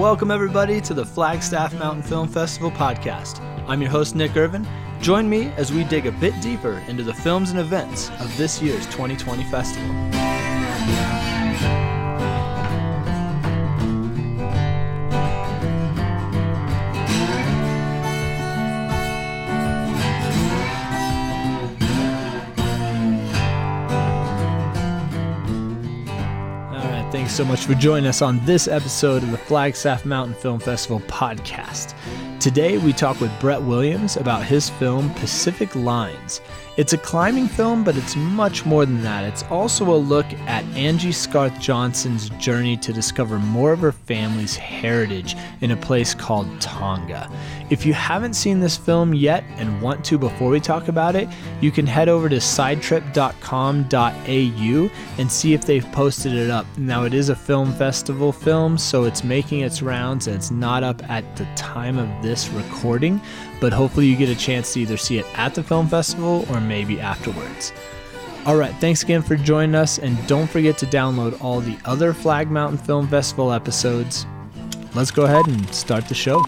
Welcome, everybody, to the Flagstaff Mountain Film Festival podcast. I'm your host, Nick Irvin. Join me as we dig a bit deeper into the films and events of this year's 2020 festival. So much for joining us on this episode of the Flagstaff Mountain Film Festival podcast. Today, we talk with Brett Williams about his film Pacific Lines. It's a climbing film, but it's much more than that. It's also a look at Angie Scarth Johnson's journey to discover more of her family's heritage in a place called Tonga. If you haven't seen this film yet and want to before we talk about it, you can head over to sidetrip.com.au and see if they've posted it up. Now, it is a film festival film, so it's making its rounds and it's not up at the time of this recording, but hopefully you get a chance to either see it at the film festival or maybe afterwards. All right, thanks again for joining us, and don't forget to download all the other Flag Mountain Film Festival episodes. Let's go ahead and start the show.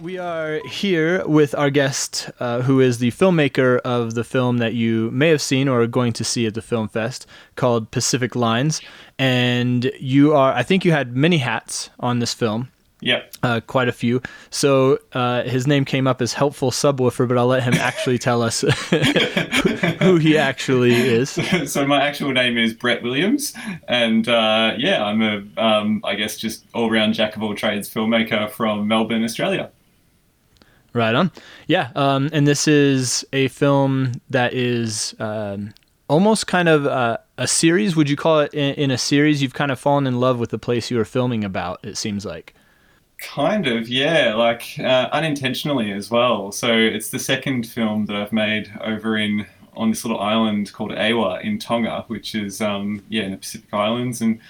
We are here with our guest, uh, who is the filmmaker of the film that you may have seen or are going to see at the Film Fest called Pacific Lines. And you are, I think you had many hats on this film. Yeah. Uh, quite a few. So uh, his name came up as helpful subwoofer, but I'll let him actually tell us who he actually is. so my actual name is Brett Williams, and uh, yeah, I'm a, um, I guess, just all-round jack of all trades filmmaker from Melbourne, Australia. Right on. Yeah, um, and this is a film that is um, almost kind of uh, a series. Would you call it in, in a series? You've kind of fallen in love with the place you were filming about. It seems like. Kind of, yeah, like uh, unintentionally as well. So it's the second film that I've made over in on this little island called Eua in Tonga, which is um, yeah in the Pacific Islands, and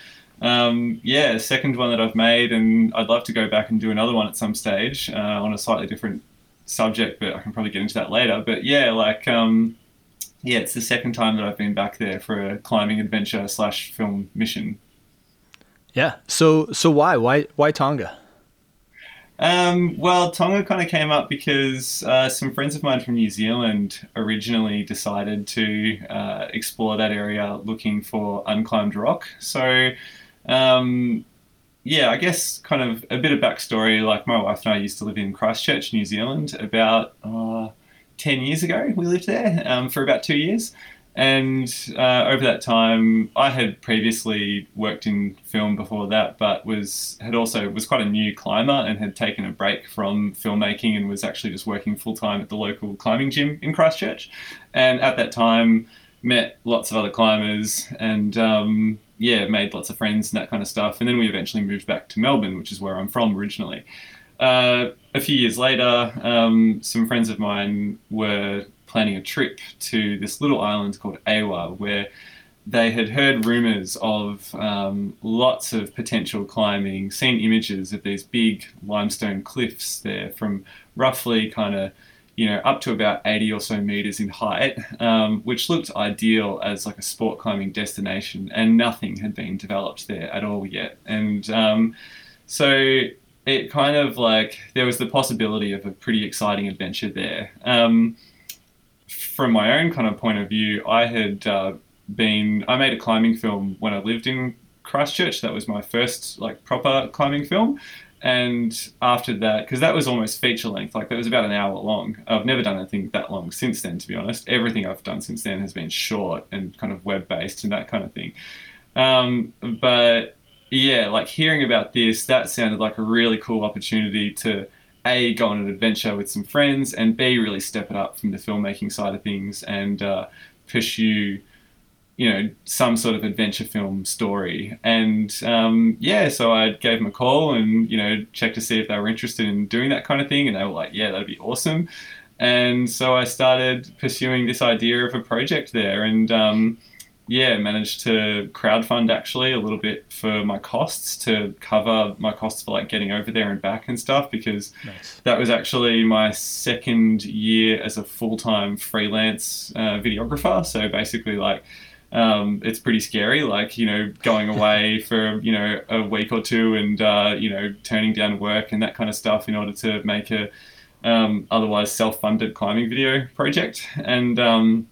um, yeah, second one that I've made, and I'd love to go back and do another one at some stage uh, on a slightly different subject, but I can probably get into that later. But yeah, like um, yeah, it's the second time that I've been back there for a climbing adventure slash film mission. Yeah. So so why why why Tonga? Um, well, Tonga kind of came up because uh, some friends of mine from New Zealand originally decided to uh, explore that area looking for unclimbed rock. So, um, yeah, I guess kind of a bit of backstory. Like my wife and I used to live in Christchurch, New Zealand, about uh, 10 years ago. We lived there um, for about two years. And uh, over that time, I had previously worked in film before that, but was had also was quite a new climber and had taken a break from filmmaking and was actually just working full time at the local climbing gym in Christchurch. And at that time, met lots of other climbers and um, yeah, made lots of friends and that kind of stuff. And then we eventually moved back to Melbourne, which is where I'm from originally. Uh, a few years later, um, some friends of mine were planning a trip to this little island called Eua, where they had heard rumors of um, lots of potential climbing, seen images of these big limestone cliffs there from roughly kind of, you know, up to about 80 or so meters in height, um, which looked ideal as like a sport climbing destination, and nothing had been developed there at all yet. And um, so it kind of like there was the possibility of a pretty exciting adventure there. Um, from my own kind of point of view, I had uh, been I made a climbing film when I lived in Christchurch. That was my first like proper climbing film. And after that, because that was almost feature length, like that was about an hour long. I've never done anything that long since then, to be honest. Everything I've done since then has been short and kind of web based and that kind of thing. Um, but yeah, like hearing about this, that sounded like a really cool opportunity to a go on an adventure with some friends, and b really step it up from the filmmaking side of things and uh, pursue, you know, some sort of adventure film story. And um, yeah, so I gave them a call and you know checked to see if they were interested in doing that kind of thing, and they were like, yeah, that'd be awesome. And so I started pursuing this idea of a project there, and um, yeah, managed to crowdfund actually a little bit for my costs to cover my costs for like getting over there and back and stuff because nice. that was actually my second year as a full time freelance uh, videographer. So basically, like, um, it's pretty scary. Like you know, going away for you know a week or two and uh, you know turning down work and that kind of stuff in order to make a um, otherwise self-funded climbing video project. And um,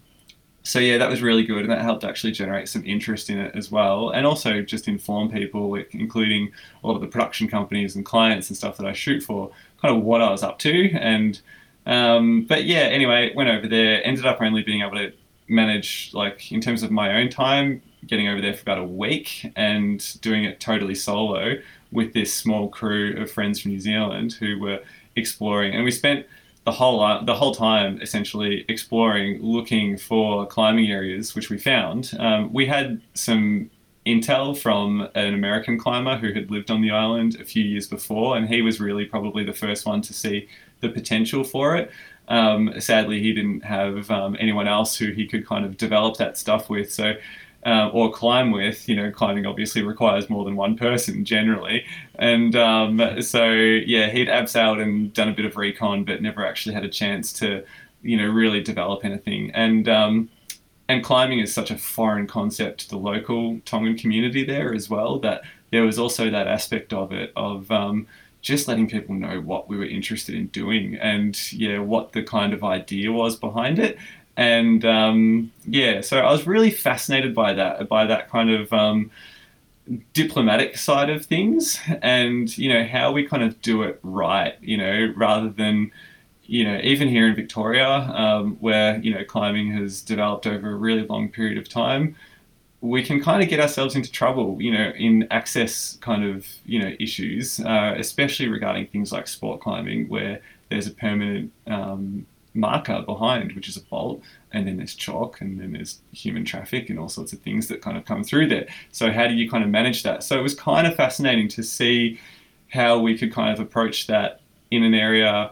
so yeah, that was really good, and that helped actually generate some interest in it as well, and also just inform people, including a lot of the production companies and clients and stuff that I shoot for, kind of what I was up to. And um, but yeah, anyway, went over there, ended up only being able to manage like in terms of my own time, getting over there for about a week and doing it totally solo with this small crew of friends from New Zealand who were exploring, and we spent the whole uh, the whole time essentially exploring, looking for climbing areas, which we found. Um, we had some intel from an American climber who had lived on the island a few years before, and he was really probably the first one to see the potential for it. Um, sadly, he didn't have um, anyone else who he could kind of develop that stuff with. So uh, or climb with. You know, climbing obviously requires more than one person generally. And um, so, yeah, he'd abseiled and done a bit of recon, but never actually had a chance to, you know, really develop anything. And um, and climbing is such a foreign concept to the local Tongan community there as well that there was also that aspect of it of um, just letting people know what we were interested in doing and yeah what the kind of idea was behind it and um, yeah, so I was really fascinated by that, by that kind of um, diplomatic side of things, and you know how we kind of do it right, you know, rather than you know even here in Victoria, um, where you know climbing has developed over a really long period of time. We can kind of get ourselves into trouble, you know, in access kind of, you know, issues, uh, especially regarding things like sport climbing, where there's a permanent um, marker behind, which is a bolt, and then there's chalk, and then there's human traffic and all sorts of things that kind of come through there. So how do you kind of manage that? So it was kind of fascinating to see how we could kind of approach that in an area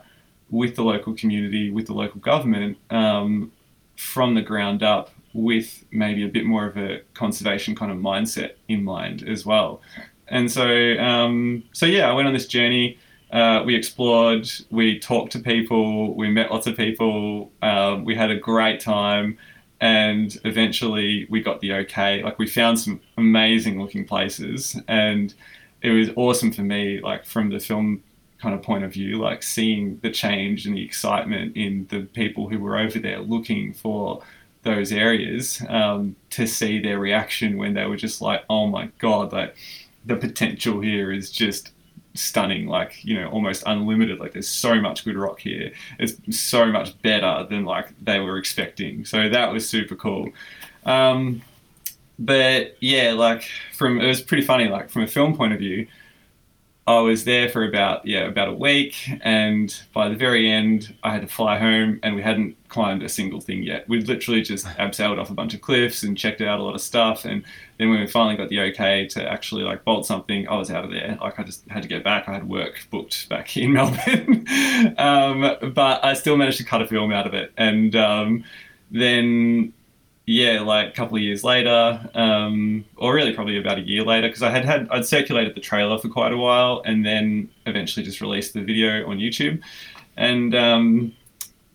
with the local community, with the local government, um, from the ground up, with maybe a bit more of a conservation kind of mindset in mind as well. And so, um, so yeah, I went on this journey uh, we explored, we talked to people, we met lots of people, um, we had a great time, and eventually we got the okay. Like we found some amazing looking places, and it was awesome for me, like from the film kind of point of view, like seeing the change and the excitement in the people who were over there looking for those areas um, to see their reaction when they were just like, oh my god, like the potential here is just stunning, like you know, almost unlimited. Like there's so much good rock here. It's so much better than like they were expecting. So that was super cool. Um, but yeah, like from it was pretty funny. Like from a film point of view, I was there for about yeah about a week, and by the very end, I had to fly home, and we hadn't climbed a single thing yet. We'd literally just abseiled off a bunch of cliffs and checked out a lot of stuff, and then when we finally got the okay to actually like bolt something, I was out of there. Like I just had to get back. I had work booked back in Melbourne, um, but I still managed to cut a film out of it, and um, then yeah, like a couple of years later, um, or really probably about a year later, because I had had I'd circulated the trailer for quite a while, and then eventually just released the video on YouTube, and um,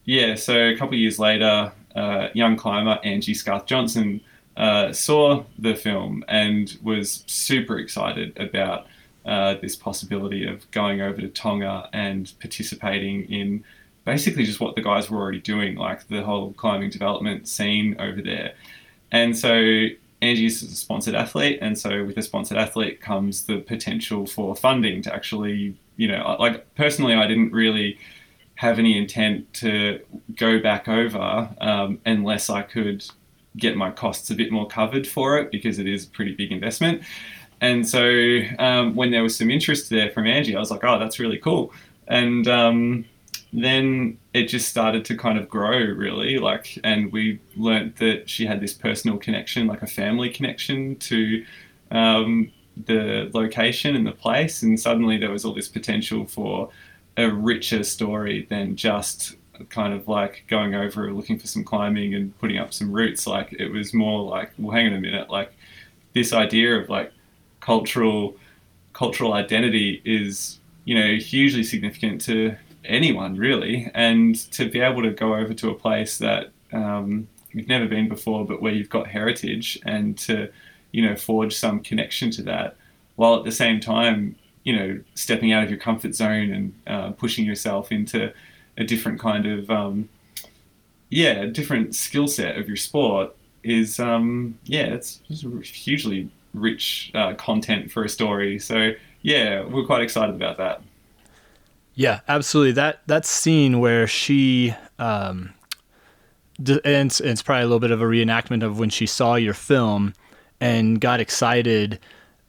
yeah, so a couple of years later, uh, young climber Angie Scarth Johnson uh, saw the film and was super excited about uh, this possibility of going over to Tonga and participating in basically just what the guys were already doing, like the whole climbing development scene over there. And so Angie's a sponsored athlete, and so with a sponsored athlete comes the potential for funding to actually, you know, like personally, I didn't really have any intent to go back over um, unless I could get my costs a bit more covered for it because it is a pretty big investment. And so um, when there was some interest there from Angie, I was like, oh, that's really cool. And um, then it just started to kind of grow really like and we learnt that she had this personal connection like a family connection to um, the location and the place and suddenly there was all this potential for a richer story than just kind of like going over looking for some climbing and putting up some routes. Like it was more like well hang on a minute like this idea of like cultural cultural identity is you know hugely significant to anyone really, and to be able to go over to a place that um, you've never been before, but where you've got heritage, and to you know forge some connection to that, while at the same time you know stepping out of your comfort zone and uh, pushing yourself into a different kind of um, yeah different skill set of your sport is um, yeah it's hugely rich uh, content for a story. So yeah, we're quite excited about that. Yeah, absolutely. That that scene where she um, and it's, it's probably a little bit of a reenactment of when she saw your film and got excited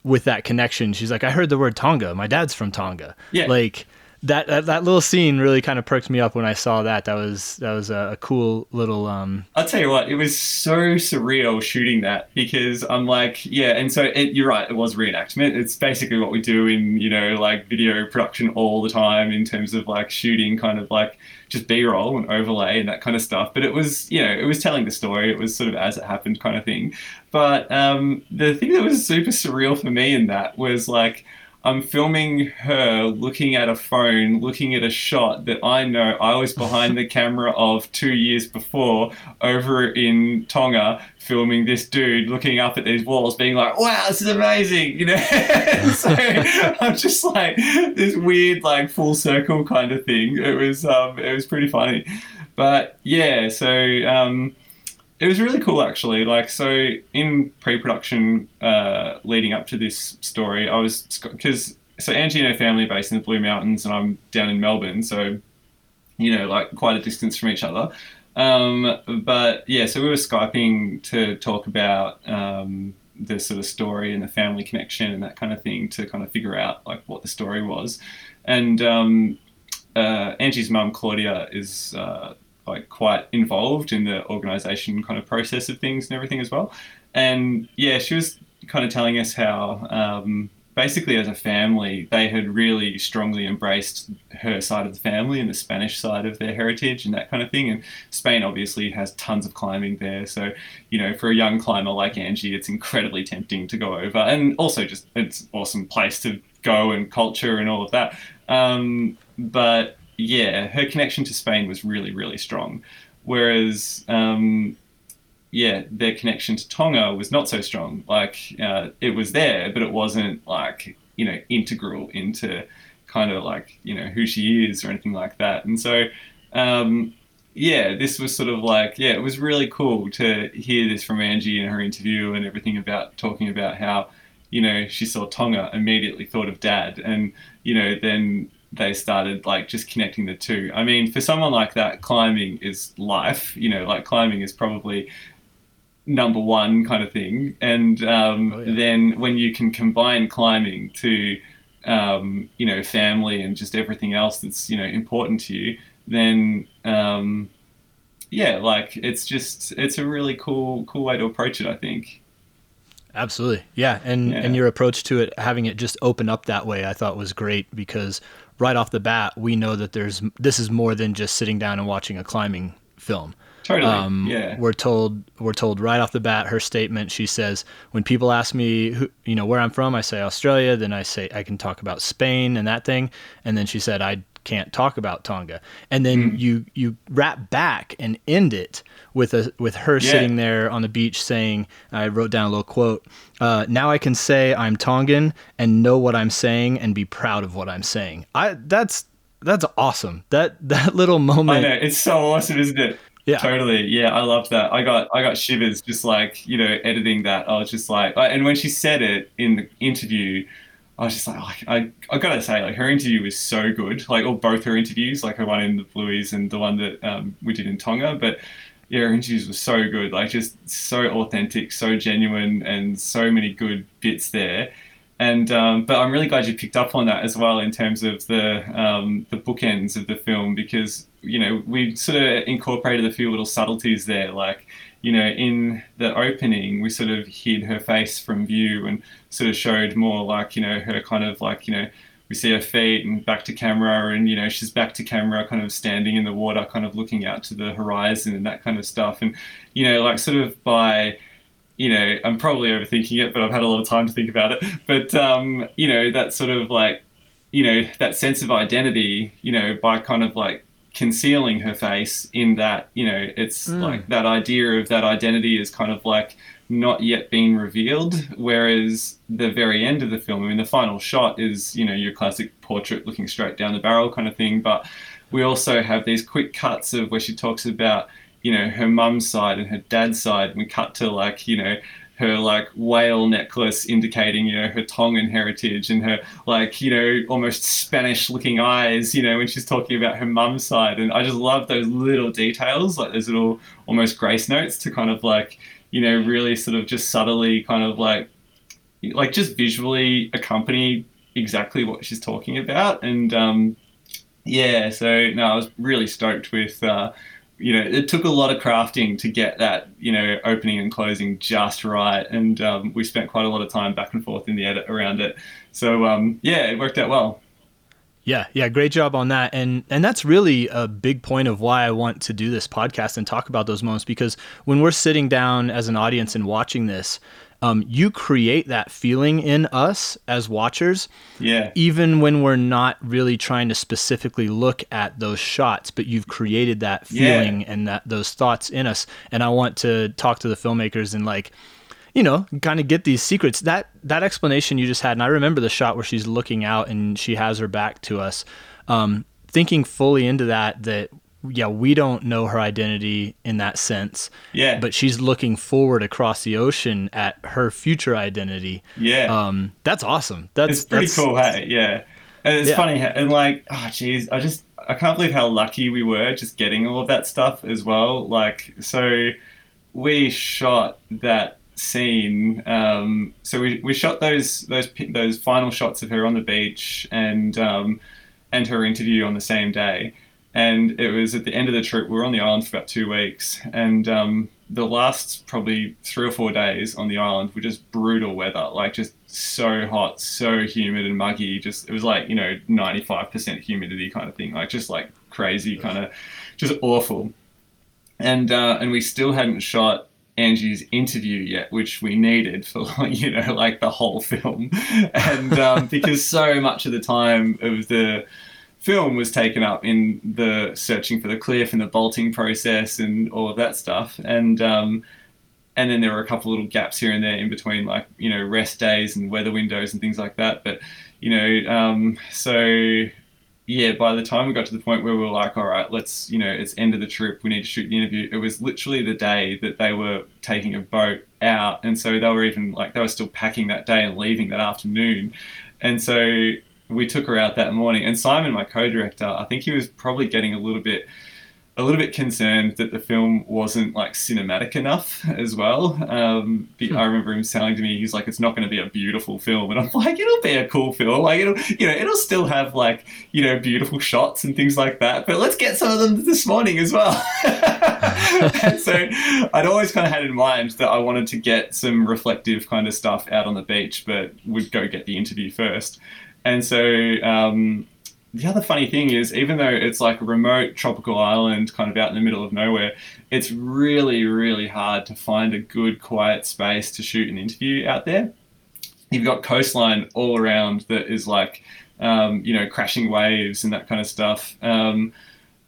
with that connection. She's like, I heard the word Tonga. My dad's from Tonga. Yeah. Like that, that, that little scene really kind of perked me up when I saw that. That was that was a, a cool little. Um... I'll tell you what, it was so surreal shooting that because I'm like, yeah, and so it, you're right, it was reenactment. It's basically what we do in you know like video production all the time in terms of like shooting, kind of like just b-roll and overlay and that kind of stuff but it was you know it was telling the story it was sort of as it happened kind of thing but um, the thing that was super surreal for me in that was like I'm filming her looking at a phone, looking at a shot that I know I was behind the camera of two years before over in Tonga, filming this dude looking up at these walls, being like, wow, this is amazing, you know? so I'm just like this weird, like full circle kind of thing. It was, um, it was pretty funny. But yeah, so, um, it was really cool actually. Like so, in pre-production, uh, leading up to this story, I was because so Angie and her family are based in the Blue Mountains, and I'm down in Melbourne, so you know, like quite a distance from each other. Um, but yeah, so we were skyping to talk about um, the sort of story and the family connection and that kind of thing to kind of figure out like what the story was. And um, uh, Angie's mum Claudia is uh, like quite involved in the organization kind of process of things and everything as well. And yeah, she was kind of telling us how um, basically as a family they had really strongly embraced her side of the family and the Spanish side of their heritage and that kind of thing. And Spain obviously has tons of climbing there, so you know for a young climber like Angie, it's incredibly tempting to go over, and also just it's an awesome place to go and culture and all of that. Um, but yeah, her connection to Spain was really, really strong. Whereas, um, yeah, their connection to Tonga was not so strong. Like, uh, it was there, but it wasn't like, you know, integral into kind of like, you know, who she is or anything like that. And so, um, yeah, this was sort of like, yeah, it was really cool to hear this from Angie in her interview and everything about talking about how, you know, she saw Tonga, immediately thought of dad. And, you know, then they started like just connecting the two. I mean, for someone like that, climbing is life. You know, like climbing is probably number one kind of thing. And um, oh, yeah. then when you can combine climbing to um, you know family and just everything else that's you know important to you, then um, yeah, like it's just it's a really cool cool way to approach it. I think. Absolutely. Yeah. And, yeah. and your approach to it, having it just open up that way, I thought was great because right off the bat, we know that there's, this is more than just sitting down and watching a climbing film. Totally. Um, yeah. We're told we're told right off the bat her statement. She says, "When people ask me, who, you know, where I'm from, I say Australia. Then I say I can talk about Spain and that thing. And then she said, I can't talk about Tonga. And then mm. you you wrap back and end it with a with her yeah. sitting there on the beach saying, I wrote down a little quote. Uh, now I can say I'm Tongan and know what I'm saying and be proud of what I'm saying. I that's that's awesome. That that little moment. I know it's so awesome, isn't it? Yeah. Totally. Yeah, I love that. I got I got shivers just like, you know, editing that. I was just like and when she said it in the interview, I was just like, oh, I, I gotta say, like her interview was so good, like or both her interviews, like her one in the Blueies and the one that um, we did in Tonga. But yeah, her interviews were so good, like just so authentic, so genuine, and so many good bits there. And um, but I'm really glad you picked up on that as well in terms of the um, the bookends of the film because you know we sort of incorporated a few little subtleties there, like you know, in the opening, we sort of hid her face from view and sort of showed more like, you know, her kind of like, you know, we see her feet and back to camera and, you know, she's back to camera, kind of standing in the water, kind of looking out to the horizon and that kind of stuff. And, you know, like sort of by, you know, I'm probably overthinking it, but I've had a lot of time to think about it. But, um, you know, that sort of like, you know, that sense of identity, you know, by kind of like concealing her face in that you know it's mm. like that idea of that identity is kind of like not yet been revealed whereas the very end of the film i mean the final shot is you know your classic portrait looking straight down the barrel kind of thing but we also have these quick cuts of where she talks about you know her mum's side and her dad's side and we cut to like you know her like whale necklace indicating you know her Tongan heritage and her like you know almost Spanish looking eyes you know when she's talking about her mum's side. And I just love those little details like those little almost grace notes to kind of like you know really sort of just subtly kind of like like just visually accompany exactly what she's talking about. And um yeah so no I was really stoked with uh you know, it took a lot of crafting to get that, you know, opening and closing just right. And um, we spent quite a lot of time back and forth in the edit around it. So, um, yeah, it worked out well. Yeah, yeah, great job on that. And and that's really a big point of why I want to do this podcast and talk about those moments because when we're sitting down as an audience and watching this, um, you create that feeling in us as watchers. Yeah. Even when we're not really trying to specifically look at those shots, but you've created that feeling yeah. and that those thoughts in us. And I want to talk to the filmmakers and like, you know, kind of get these secrets. That that explanation you just had, and I remember the shot where she's looking out and she has her back to us. Um, thinking fully into that, that yeah, we don't know her identity in that sense. Yeah. But she's looking forward across the ocean at her future identity. Yeah. Um, that's awesome. That's it's pretty that's, cool. Hey, yeah. And it's yeah. funny, and like, oh, geez, I just I can't believe how lucky we were just getting all of that stuff as well. Like, so we shot that scene. Um, so we, we shot those those those final shots of her on the beach and um, and her interview on the same day and it was at the end of the trip. We were on the island for about two weeks, and um, the last probably three or four days on the island were just brutal weather, like just so hot, so humid and muggy. Just it was like you know ninety five percent humidity kind of thing, like just like crazy kind of, just awful. And uh, and we still hadn't shot Angie's interview yet, which we needed for you know like the whole film, and um, because so much of the time of the film was taken up in the searching for the cliff and the bolting process and all of that stuff. And um, and then there were a couple little gaps here and there in between, like you know rest days and weather windows and things like that. But you know, um, so yeah, by the time we got to the point where we were like, all right, let's you know, it's end of the trip, we need to shoot the interview. It was literally the day that they were taking a boat out, and so they were even like they were still packing that day and leaving that afternoon. And so we took her out that morning, and Simon, my co-director, I think he was probably getting a little bit a little bit concerned that the film wasn't like cinematic enough as well. Um, hmm. I remember him telling to me, he's like, "It's not going to be a beautiful film," and I'm like, "It'll be a cool film. Like, it'll, you know, it'll still have like, you know, beautiful shots and things like that. But let's get some of them this morning as well." and so, I'd always kind of had in mind that I wanted to get some reflective kind of stuff out on the beach, but would go get the interview first. And so um, the other funny thing is, even though it's like a remote tropical island kind of out in the middle of nowhere, it's really, really hard to find a good, quiet space to shoot an interview out there. You've got coastline all around that is like, um, you know, crashing waves and that kind of stuff. Um,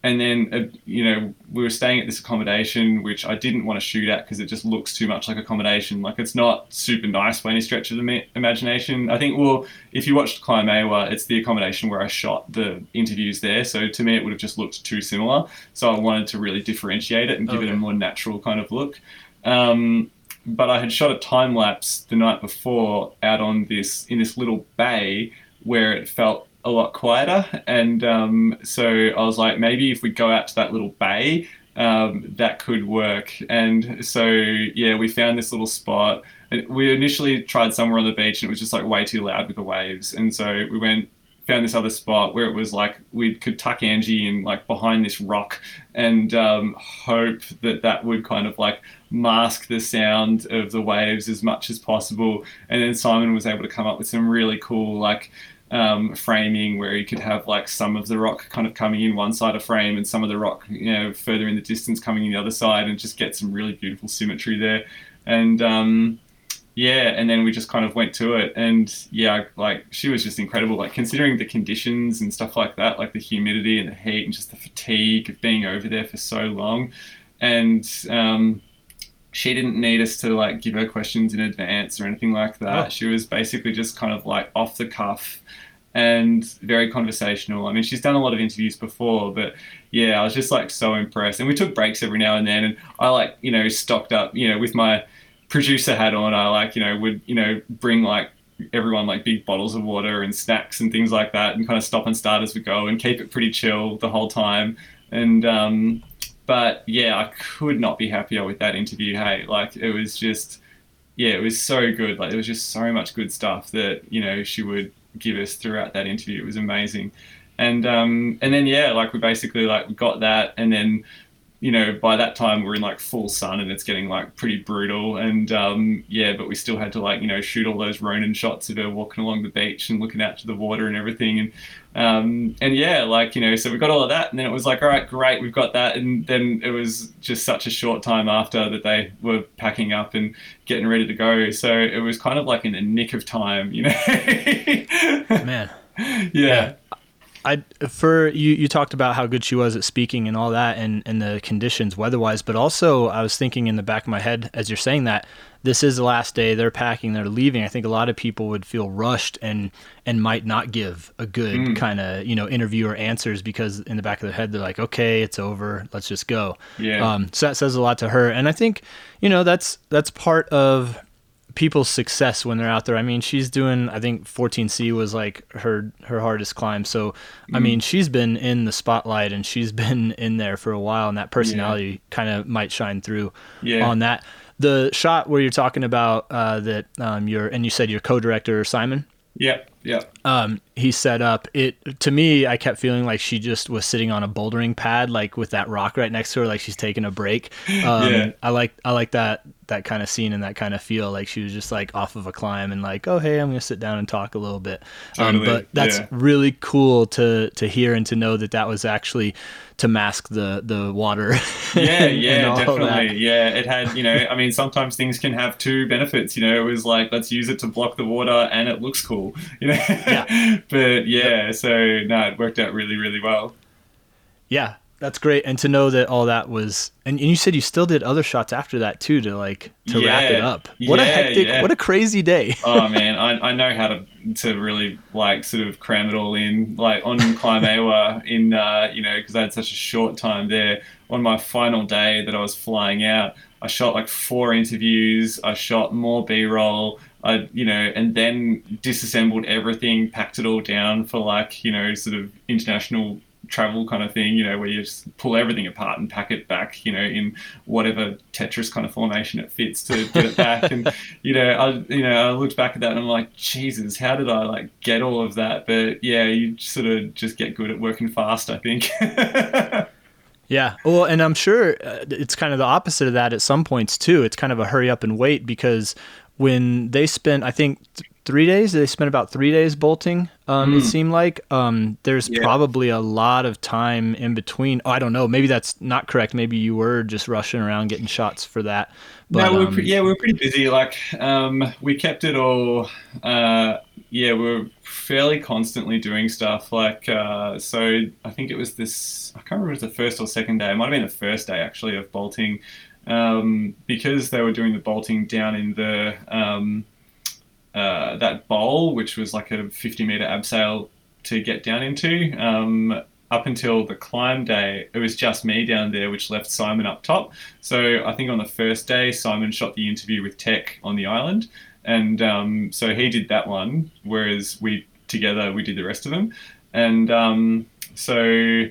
and then uh, you know we were staying at this accommodation which i didn't want to shoot at because it just looks too much like accommodation. Like it's not super nice by any stretch of the imagination. I think well if you watched Kaimaiwa, it's the accommodation where i shot the interviews there. So to me it would have just looked too similar. So i wanted to really differentiate it and give okay. it a more natural kind of look. Um, but i had shot a time lapse the night before out on this in this little bay where it felt a lot quieter. And um, so I was like, maybe if we go out to that little bay, um, that could work. And so, yeah, we found this little spot. We initially tried somewhere on the beach and it was just like way too loud with the waves. And so we went, found this other spot where it was like we could tuck Angie in like behind this rock and um, hope that that would kind of like mask the sound of the waves as much as possible. And then Simon was able to come up with some really cool like um, framing where you could have like some of the rock kind of coming in one side of frame and some of the rock you know further in the distance coming in the other side and just get some really beautiful symmetry there. And um, yeah, and then we just kind of went to it, and yeah, like she was just incredible. Like considering the conditions and stuff like that, like the humidity and the heat and just the fatigue of being over there for so long, and um, she didn't need us to like give her questions in advance or anything like that. Oh. She was basically just kind of like off the cuff and very conversational. I mean, she's done a lot of interviews before, but yeah, I was just like so impressed. And we took breaks every now and then, and I like you know stocked up, you know, with my producer hat on, I like, you know, would, you know, bring like everyone like big bottles of water and snacks and things like that and kind of stop and start as we go and keep it pretty chill the whole time. And, um, but yeah, I could not be happier with that interview. Hey, like it was just, yeah, it was so good. Like there was just so much good stuff that, you know, she would give us throughout that interview. It was amazing. And, um, and then, yeah, like we basically like got that and then you know, by that time we're in like full sun and it's getting like pretty brutal. And um, yeah, but we still had to like, you know, shoot all those Ronin shots of her walking along the beach and looking out to the water and everything. And um, and yeah, like, you know, so we got all of that. And then it was like, all right, great, we've got that. And then it was just such a short time after that they were packing up and getting ready to go. So it was kind of like in the nick of time, you know? Man. yeah. yeah. I for you you talked about how good she was at speaking and all that and and the conditions weather-wise, but also I was thinking in the back of my head as you're saying that this is the last day they're packing they're leaving. I think a lot of people would feel rushed and and might not give a good mm. kind of you know interview or answers because in the back of their head they're like okay it's over let's just go. Yeah. Um, so that says a lot to her. And i think you know that's that's part of people's success when they're out there. I mean, she's doing I think 14C was like her her hardest climb. So, I mm. mean, she's been in the spotlight and she's been in there for a while and that personality yeah. kind of might shine through yeah. on that. The shot where you're talking about uh, that um, you're and you said your co-director Simon. Yep. Yeah. Um, he set up it to me. I kept feeling like she just was sitting on a bouldering pad, like with that rock right next to her, like she's taking a break. Um, yeah. I like I like that that kind of scene and that kind of feel. Like she was just like off of a climb and like, oh hey, I'm gonna sit down and talk a little bit. Um, totally. Um, but that's yeah. really cool to to hear and to know that that was actually to mask the the water. Yeah, yeah, definitely. Yeah, it had you know, I mean, sometimes things can have two benefits. You know, it was like let's use it to block the water and it looks cool. You know. Yeah. but yeah, yep. so no, it worked out really really well. Yeah, that's great, and to know that all that was, and, and you said you still did other shots after that too, to like to yeah, wrap it up. What yeah, a hectic, yeah. what a crazy day. oh man, I, I know how to to really like sort of cram it all in. Like on Kaimaiwa, in uh, you know, because I had such a short time there. On my final day that I was flying out, I shot like four interviews. I shot more B roll. I, you know, and then disassembled everything, packed it all down for like, you know, sort of international travel kind of thing, you know, where you just pull everything apart and pack it back, you know, in whatever Tetris kind of formation it fits to get it back. and you know, I you know I looked back at that and I'm like, Jesus, how did I like get all of that? But yeah, you sort of just get good at working fast, I think. Yeah. Well, and I'm sure uh, it's kind of the opposite of that at some points too. It's kind of a hurry up and wait because when they spent, I think, three days. They spent about three days bolting. Um, mm. It hmm. seemed like um, there's yeah. probably a lot of time in between. Oh, I don't know. Maybe that's not correct. Maybe you were just rushing around getting shots for that. But, no, we um, pre- yeah, we were pretty busy. Like um, we kept it all. Uh, yeah, we are fairly constantly doing stuff. Like uh, so, I think it was this. I can't remember if it was the first or second day. It might have been the first day actually of bolting. Um, because they were doing the bolting down in the um, uh, that bowl, which was like a 50 meter abseil to get down into. Um, up until the climb day, it was just me down there, which left Simon up top. So I think on the first day, Simon shot the interview with Tech on the island, and um, so he did that one, whereas we together we did the rest of them, and um, so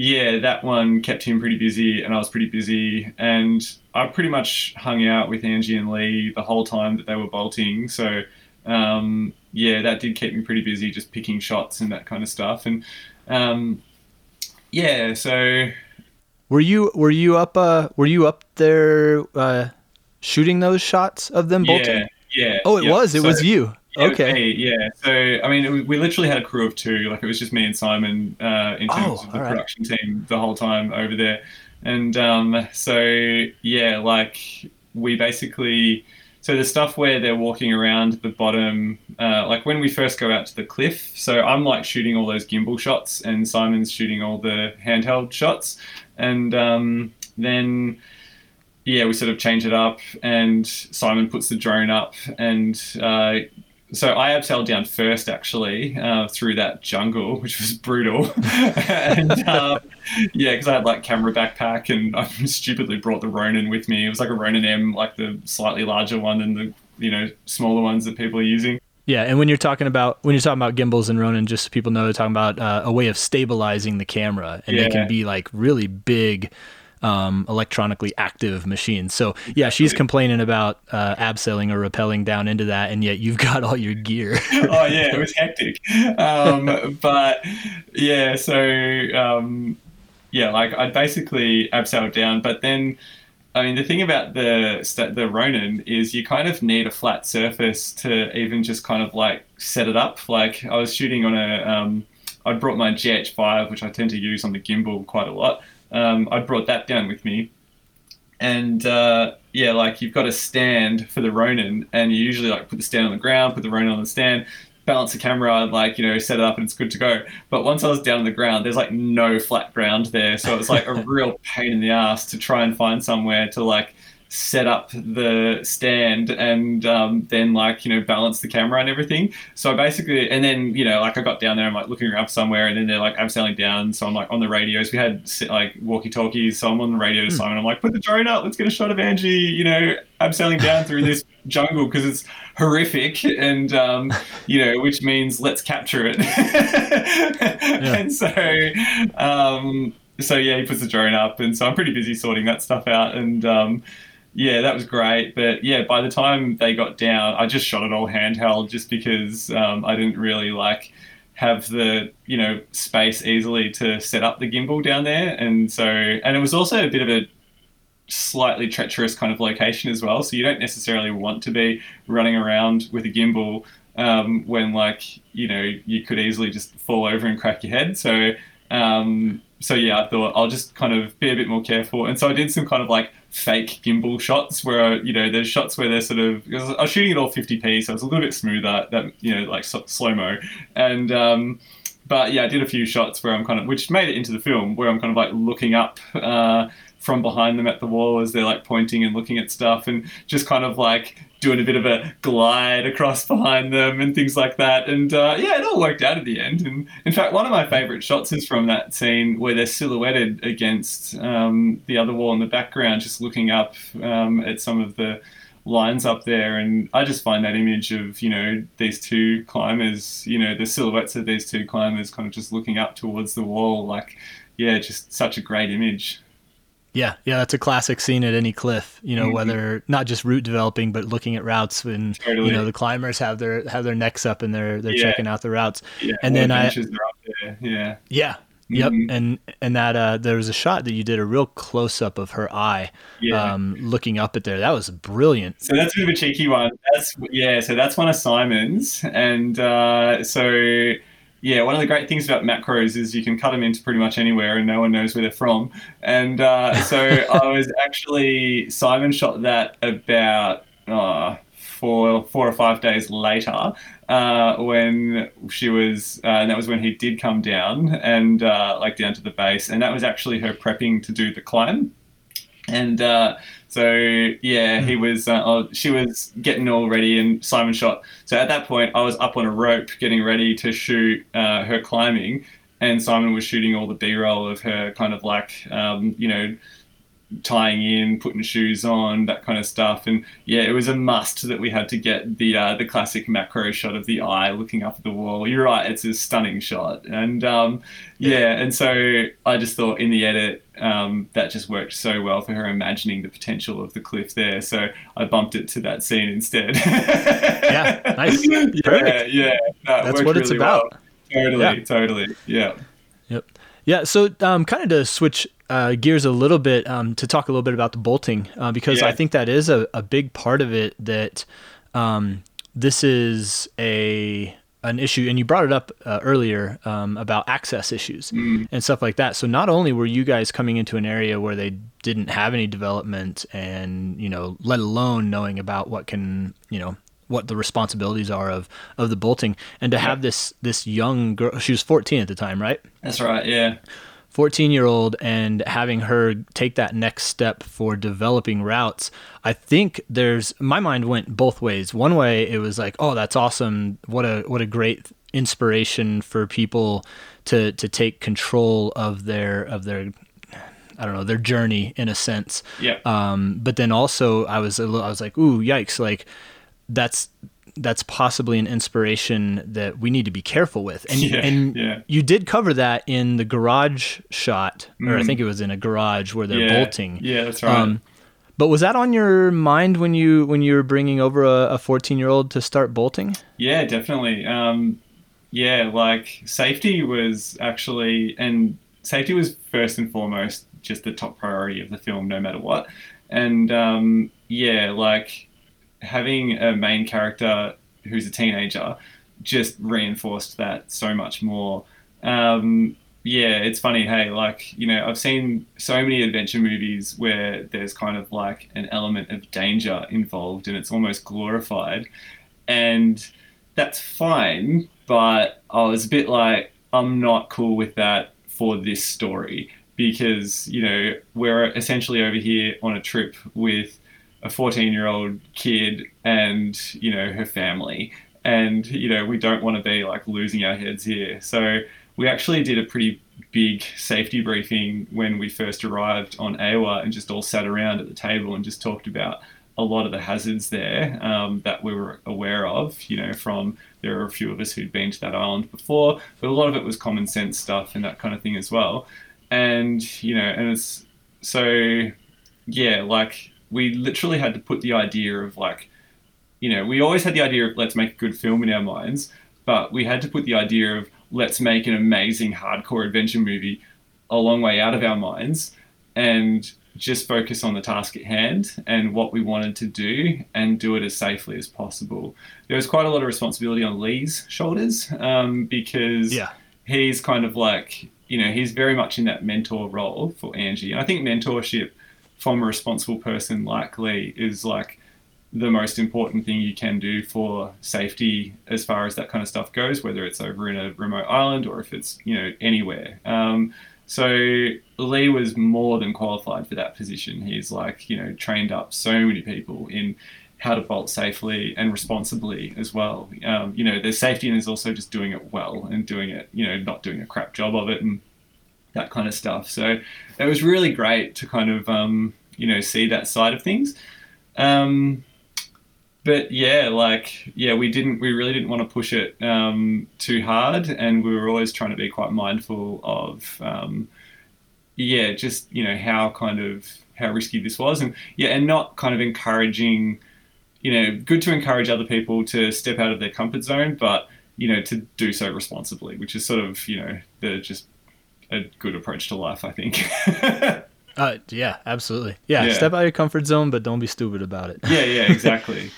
yeah, that one kept him pretty busy, and I was pretty busy, and I pretty much hung out with Angie and Lee the whole time that they were bolting. So um, yeah, that did keep me pretty busy, just picking shots and that kind of stuff. And um, yeah, so were you were you up uh, were you up there uh, shooting those shots of them bolting? Yeah, yeah. Oh, it was. It so, was you. Okay. yeah. So I mean, we literally had a crew of two. Like it was just me and Simon uh, in terms oh, of the production right. team the whole time over there. And um, so yeah, like we basically so the stuff where they're walking around the bottom, uh, like when we first go out to the cliff. So I'm like shooting all those gimbal shots, and Simon's shooting all the handheld shots, and um, then yeah, we sort of change it up, and Simon puts the drone up, and uh, so I abseiled down first actually uh, through that jungle, which was brutal. and uh, yeah, because I had like camera backpack and I stupidly brought the Ronin with me. It was like a Ronin M, like the slightly larger one than the you know smaller ones that people are using. Yeah, and when you're talking about when you're talking about gimbals and Ronin, just so people know, they're talking about uh, a way of stabilizing the camera, and yeah. they can be like really big um, electronically active machines. So yeah, she's complaining about uh, abseiling or rappelling down into that, and yet you've got all your gear. oh yeah, it was hectic. Um, but yeah, so um, yeah, like I basically abseiled down, but then. I mean, the thing about the the Ronin is you kind of need a flat surface to even just kind of like set it up. Like I was shooting on a, um, I brought my GH5, which I tend to use on the gimbal quite a lot, um, I brought that down with me. And uh, yeah, like you've got a stand for the Ronin, and you usually like put the stand on the ground, put the Ronin on the stand, balance the camera, like you know, set it up, and it's good to go. But once I was down on the ground, there's like no flat ground there, so it was like a real pain in the ass to try and find somewhere to like set up the stand and um, then like you know balance the camera and everything. So basically and then you know like i got down there i'm like looking around somewhere and then they're like abseiling down. So i'm like on the radios. We had like walkie talkies so i'm on the radio to hmm. simon i'm like put the drone up. Let's get a shot of angie you know abseiling down through this jungle because it's horrific and um, you know which means let's capture it. Yeah. and so um, so yeah he puts the drone up and so i'm pretty busy sorting that stuff out and um, yeah, that was great. But yeah, by the time they got down, I just shot it all handheld just because um, I didn't really like have the you know space easily to set up the gimbal down there, and so and it was also a bit of a slightly treacherous kind of location as well. So you don't necessarily want to be running around with a gimbal um, when like you know you could easily just fall over and crack your head. So um, so yeah, I thought I'll just kind of be a bit more careful, and so I did some kind of like fake gimbal shots where you know there's shots where they're sort of I was shooting it all 50p, so it's a little bit smoother that you know like slow mo, and um, but yeah, I did a few shots where I'm kind of which made it into the film where I'm kind of like looking up. Uh, from behind them at the wall as they're like pointing and looking at stuff and just kind of like doing a bit of a glide across behind them and things like that. And uh, yeah, it all worked out at the end. And in fact, one of my favorite shots is from that scene where they're silhouetted against um, the other wall in the background, just looking up um, at some of the lines up there. And I just find that image of, you know, these two climbers, you know, the silhouettes of these two climbers kind of just looking up towards the wall, like, yeah, just such a great image. Yeah, yeah, that's a classic scene at any cliff. You know, mm-hmm. whether not just route developing, but looking at routes when totally. you know the climbers have their have their necks up and they're they're yeah. checking out the routes. Yeah, and then I yeah yeah Yep, mm-hmm. and and that uh, there was a shot that you did a real close up of her eye, yeah. um, looking up at there. That was brilliant. So that's a bit of a cheeky one. That's yeah. So that's one of Simon's, and uh, so yeah, one of the great things about macros is you can cut them into pretty much anywhere and no one knows where they're from. And uh, so I was actually, Simon shot that about uh, four, four or five days later uh, when she was, uh, and that was when he did come down and uh, like down to the base. And that was actually her prepping to do the climb. And uh, so yeah, he hmm. was. Uh, oh, she was getting all ready, and Simon shot. So at that point, I was up on a rope, getting ready to shoot uh, her climbing, and Simon was shooting all the B-roll of her, kind of like um, you know tying in, putting shoes on, that kind of stuff. And yeah, it was a must that we had to get the uh, the classic macro shot of the eye looking up at the wall. You're right, it's a stunning shot. And um, yeah, and so I just thought in the edit um, that just worked so well for her imagining the potential of the cliff there. So I bumped it to that scene instead. yeah, nice. Yeah, yeah. No, That's what really it's about. Well. Totally, yeah. totally. Yeah. Yep. Yeah. So, um, kind of to switch uh, gears a little bit um, to talk a little bit about the bolting uh, because yeah. I think that is a, a big part of it. That um, this is a an issue, and you brought it up uh, earlier um, about access issues mm. and stuff like that. So not only were you guys coming into an area where they didn't have any development, and you know, let alone knowing about what can you know what the responsibilities are of of the bolting, and to yeah. have this this young girl, she was 14 at the time, right? That's right. Yeah. 14 year old and having her take that next step for developing routes i think there's my mind went both ways one way it was like oh that's awesome what a what a great inspiration for people to to take control of their of their I don't know their journey in a sense. Yeah. Um, but then also I was a little, I was like, ooh, yikes! Like that's that's possibly an inspiration that we need to be careful with. And yeah, and yeah. you did cover that in the garage shot, or I mm. think it was in a garage where they're yeah, bolting. Yeah, that's right. Um, but was that on your mind when you when you were bringing over a 14 year old to start bolting? Yeah, definitely. Um, yeah, like safety was actually, and safety was first and foremost just the top priority of the film, no matter what. And um, yeah, like having a main character who's a teenager just reinforced that so much more. Um, yeah, it's funny. Hey, like you know, I've seen so many adventure movies where there's kind of like an element of danger involved, and it's almost glorified, and that's fine. But I was a bit like, I'm not cool with that for this story because you know we're essentially over here on a trip with a 14 year old kid and you know her family and you know we don't want to be like losing our heads here so we actually did a pretty big safety briefing when we first arrived on Eua and just all sat around at the table and just talked about a lot of the hazards there um, that we were aware of. You know, from there are a few of us who'd been to that island before, but a lot of it was common sense stuff and that kind of thing as well. And you know, and it's so yeah, like we literally had to put the idea of like, you know, we always had the idea of let's make a good film in our minds, but we had to put the idea of let's make an amazing hardcore adventure movie a long way out of our minds and just focus on the task at hand and what we wanted to do and do it as safely as possible. There was quite a lot of responsibility on Lee's shoulders um, because yeah. he's kind of like, you know, he's very much in that mentor role for Angie. And I think mentorship from a responsible person like Lee is like the most important thing you can do for safety as far as that kind of stuff goes, whether it's over in a remote island or if it's you know anywhere. Um, so Lee was more than qualified for that position. He's like you know trained up so many people in how to bolt safely and responsibly as well. Um, you know, there's safety and there's also just doing it well and doing it, you know, not doing a crap job of it and that kind of stuff. So it was really great to kind of um, you know see that side of things. Um, but yeah, like yeah, we didn't we really didn't want to push it um, too hard, and we were always trying to be quite mindful of um, yeah, just you know how kind of how risky this was, and yeah, and not kind of encouraging. You know, good to encourage other people to step out of their comfort zone, but you know, to do so responsibly, which is sort of you know the just a good approach to life, I think. uh, yeah, absolutely. Yeah, yeah, step out of your comfort zone, but don't be stupid about it. yeah, yeah, exactly.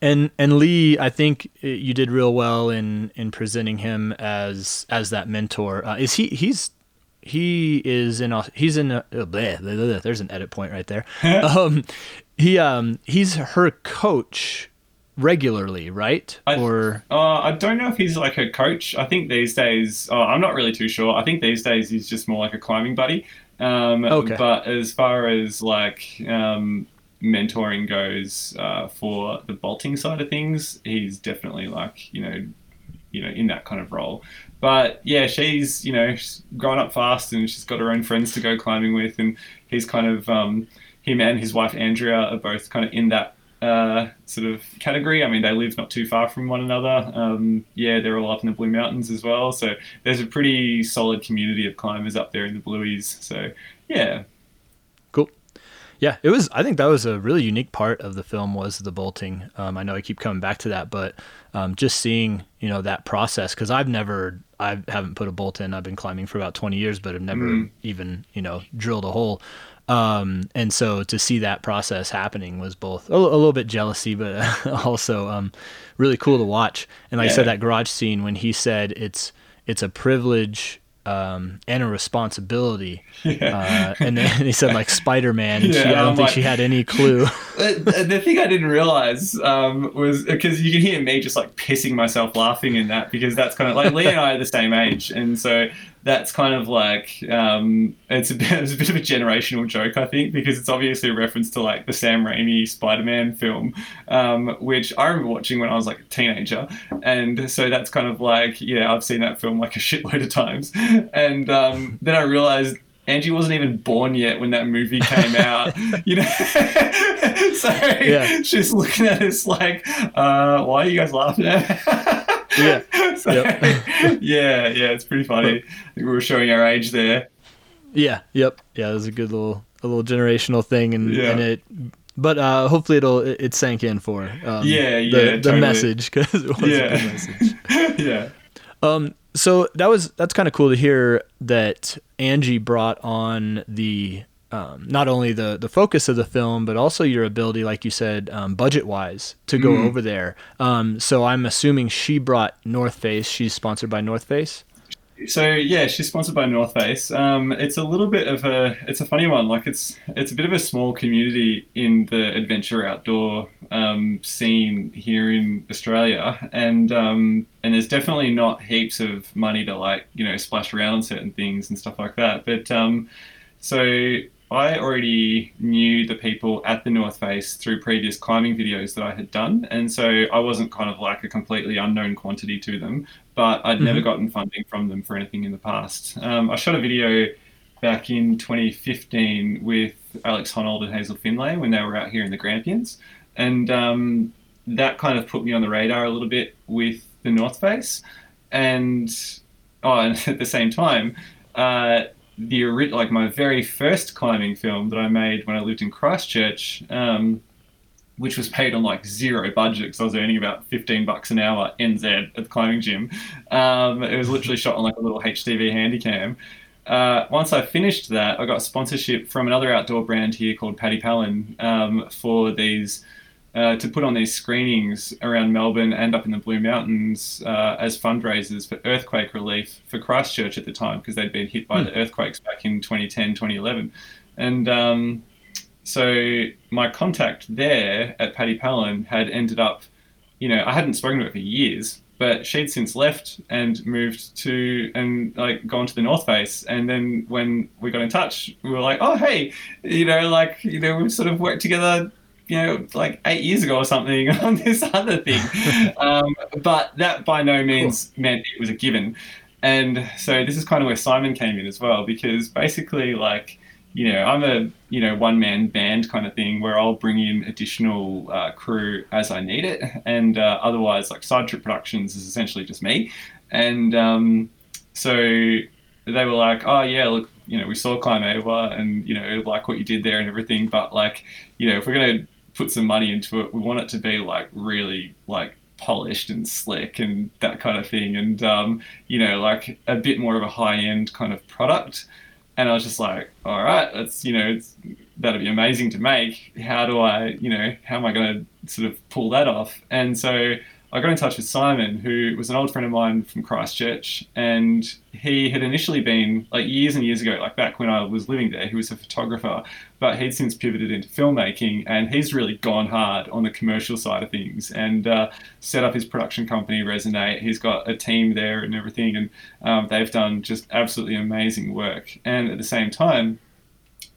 and and Lee, I think you did real well in in presenting him as as that mentor. Uh, is he he's he is in he's in a, oh, bleh, bleh, bleh, there's an edit point right there. um, he um he's her coach regularly, right? I, or uh, I don't know if he's like a coach. I think these days, oh, I'm not really too sure. I think these days he's just more like a climbing buddy. Um, okay. But as far as like um, mentoring goes uh, for the bolting side of things, he's definitely like you know, you know, in that kind of role. But yeah, she's you know she's grown up fast and she's got her own friends to go climbing with, and he's kind of um, him and his wife Andrea are both kind of in that uh, sort of category. I mean, they live not too far from one another. Um, yeah, they're all up in the Blue Mountains as well. So there's a pretty solid community of climbers up there in the Blueies. So yeah. Cool. Yeah, it was. I think that was a really unique part of the film was the bolting. Um, I know I keep coming back to that, but um, just seeing you know that process because I've never I haven't put a bolt in. I've been climbing for about 20 years, but I've never mm. even you know drilled a hole. Um, and so to see that process happening was both a, a little bit jealousy, but also um, really cool to watch. And like yeah. I said, that garage scene when he said it's it's a privilege um, and a responsibility. Yeah. Uh, and then he said like Spider Man, and yeah, she, I don't think like, she had any clue. the thing I didn't realize um, was because you can hear me just like pissing myself laughing in that because that's kind of like Lee and I are the same age, and so that's kind of like um, it's a bit, it's a bit of a generational joke, I think, because it's obviously a reference to like the Sam Raimi Spider-Man film, um, which I remember watching when I was like a teenager, and so that's kind of like yeah, I've seen that film like a shitload of times, and um, then I realized Angie wasn't even born yet when that movie came out, you know. so yeah. she's looking at us like, uh, "Why are you guys laughing at?" Yeah. So, yep. yeah, yeah, it's pretty funny. we were showing our age there. Yeah, yep. Yeah, it was a good little a little generational thing and, yeah. and it but uh, hopefully it'll it, it sank in for um, yeah yeah the, the message because it was yeah. a good message yeah um so that was that's kind of cool to hear that Angie brought on the um, not only the the focus of the film, but also your ability, like you said, um, budget wise, to go mm. over there. Um, so I'm assuming she brought North Face. She's sponsored by North Face. So yeah, she's sponsored by North Face. Um, it's a little bit of a it's a funny one. Like it's it's a bit of a small community in the adventure outdoor um, scene here in Australia, and um, and there's definitely not heaps of money to like you know splash around on certain things and stuff like that. But so I already knew the people at the North Face through previous climbing videos that I had done, and so I wasn't kind of like a completely unknown quantity to them. But I'd mm-hmm. never gotten funding from them for anything in the past. Um, I shot a video back in 2015 with Alex Honnold and Hazel Findlay when they were out here in the Grampians, and um, that kind of put me on the radar a little bit with the North Face, and oh, and at the same time. Uh, the like my very first climbing film that I made when I lived in Christchurch, um, which was paid on like zero budget because I was earning about fifteen bucks an hour NZ at the climbing gym. Um, it was literally shot on like a little HDV Handycam. Uh, once I finished that, I got sponsorship from another outdoor brand here called Paddy Pallin um, for these uh, to put on these screenings around Melbourne and up in the Blue Mountains uh, as fundraisers for earthquake relief for Christchurch at the time because they'd been hit by hmm. the earthquakes back in 2010, 2011. And um, so my contact there at Paddy Pallin had ended up, you know, I hadn't spoken to her for years, but she'd since left and moved to and like gone to the North Face. And then when we got in touch, we were like, oh hey, you know, like you know, we've sort of worked together you know, like eight years ago or something on this other thing. um, but that by no means meant it was a given. And so this is kind of where Simon came in as well, because basically, like, you know, I'm a you know one man band kind of thing where I'll bring in additional uh, crew as I need it, and uh, otherwise, like Side Trip Productions is essentially just me. And um, so they were like, oh yeah, look, you know, we saw Climb Over, and you know, like what you did there and everything, but like, you know, if we're gonna put some money into it. We want it to be like really like polished and slick and that kind of thing, and um, you know, like a bit more of a high end kind of product. And I was just like, all right, that's you know, that'd be amazing to make. How do I, you know, how am I going to sort of pull that off? And so I got in touch with Simon, who was an old friend of mine from Christchurch, and he had initially been like years and years ago, like back when I was living there, he was a photographer, but he'd since pivoted into filmmaking, and he's really gone hard on the commercial side of things and uh, set up his production company, Resonate. He's got a team there and everything, and um, they've done just absolutely amazing work. And at the same time,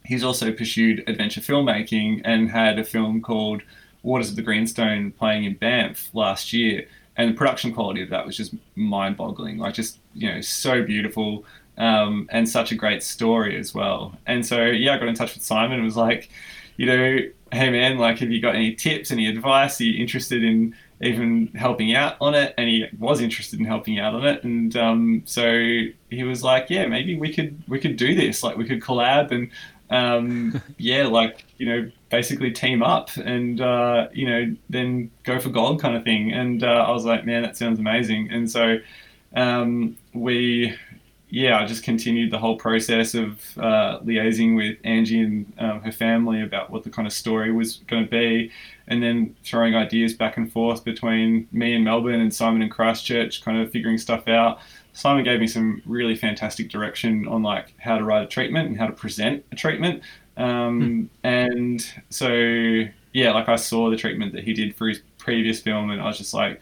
he's also pursued adventure filmmaking and had a film called Waters of the Greenstone playing in Banff last year, and the production quality of that was just mind-boggling. Like just you know so beautiful. Um, and such a great story as well. And so, yeah, I got in touch with Simon and was like, you know, hey man, like, have you got any tips, any advice? Are you interested in even helping out on it? And he was interested in helping out on it. And um, so he was like, yeah, maybe we could we could do this. Like, we could collab and um, yeah, like you know, basically team up and uh, you know then go for gold kind of thing. And uh, I was like, man, that sounds amazing. And so um, we yeah, I just continued the whole process of uh, liaising with Angie and um, her family about what the kind of story was going to be, and then throwing ideas back and forth between me and Melbourne and Simon and Christchurch, kind of figuring stuff out. Simon gave me some really fantastic direction on like how to write a treatment and how to present a treatment. Um, hmm. And so, yeah, like I saw the treatment that he did for his previous film, and I was just like,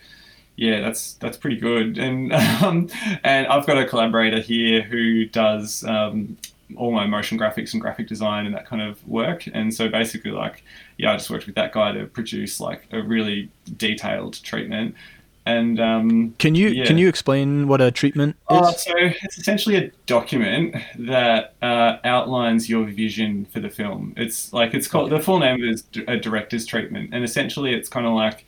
yeah, that's that's pretty good. And um, and I've got a collaborator here who does um, all my motion graphics and graphic design and that kind of work. And so basically, like, yeah, I just worked with that guy to produce like a really detailed treatment. And um, can you yeah. can you explain what a treatment is? Uh, so it's essentially a document that uh, outlines your vision for the film. It's like it's called the full name is a director's treatment, and essentially it's kind of like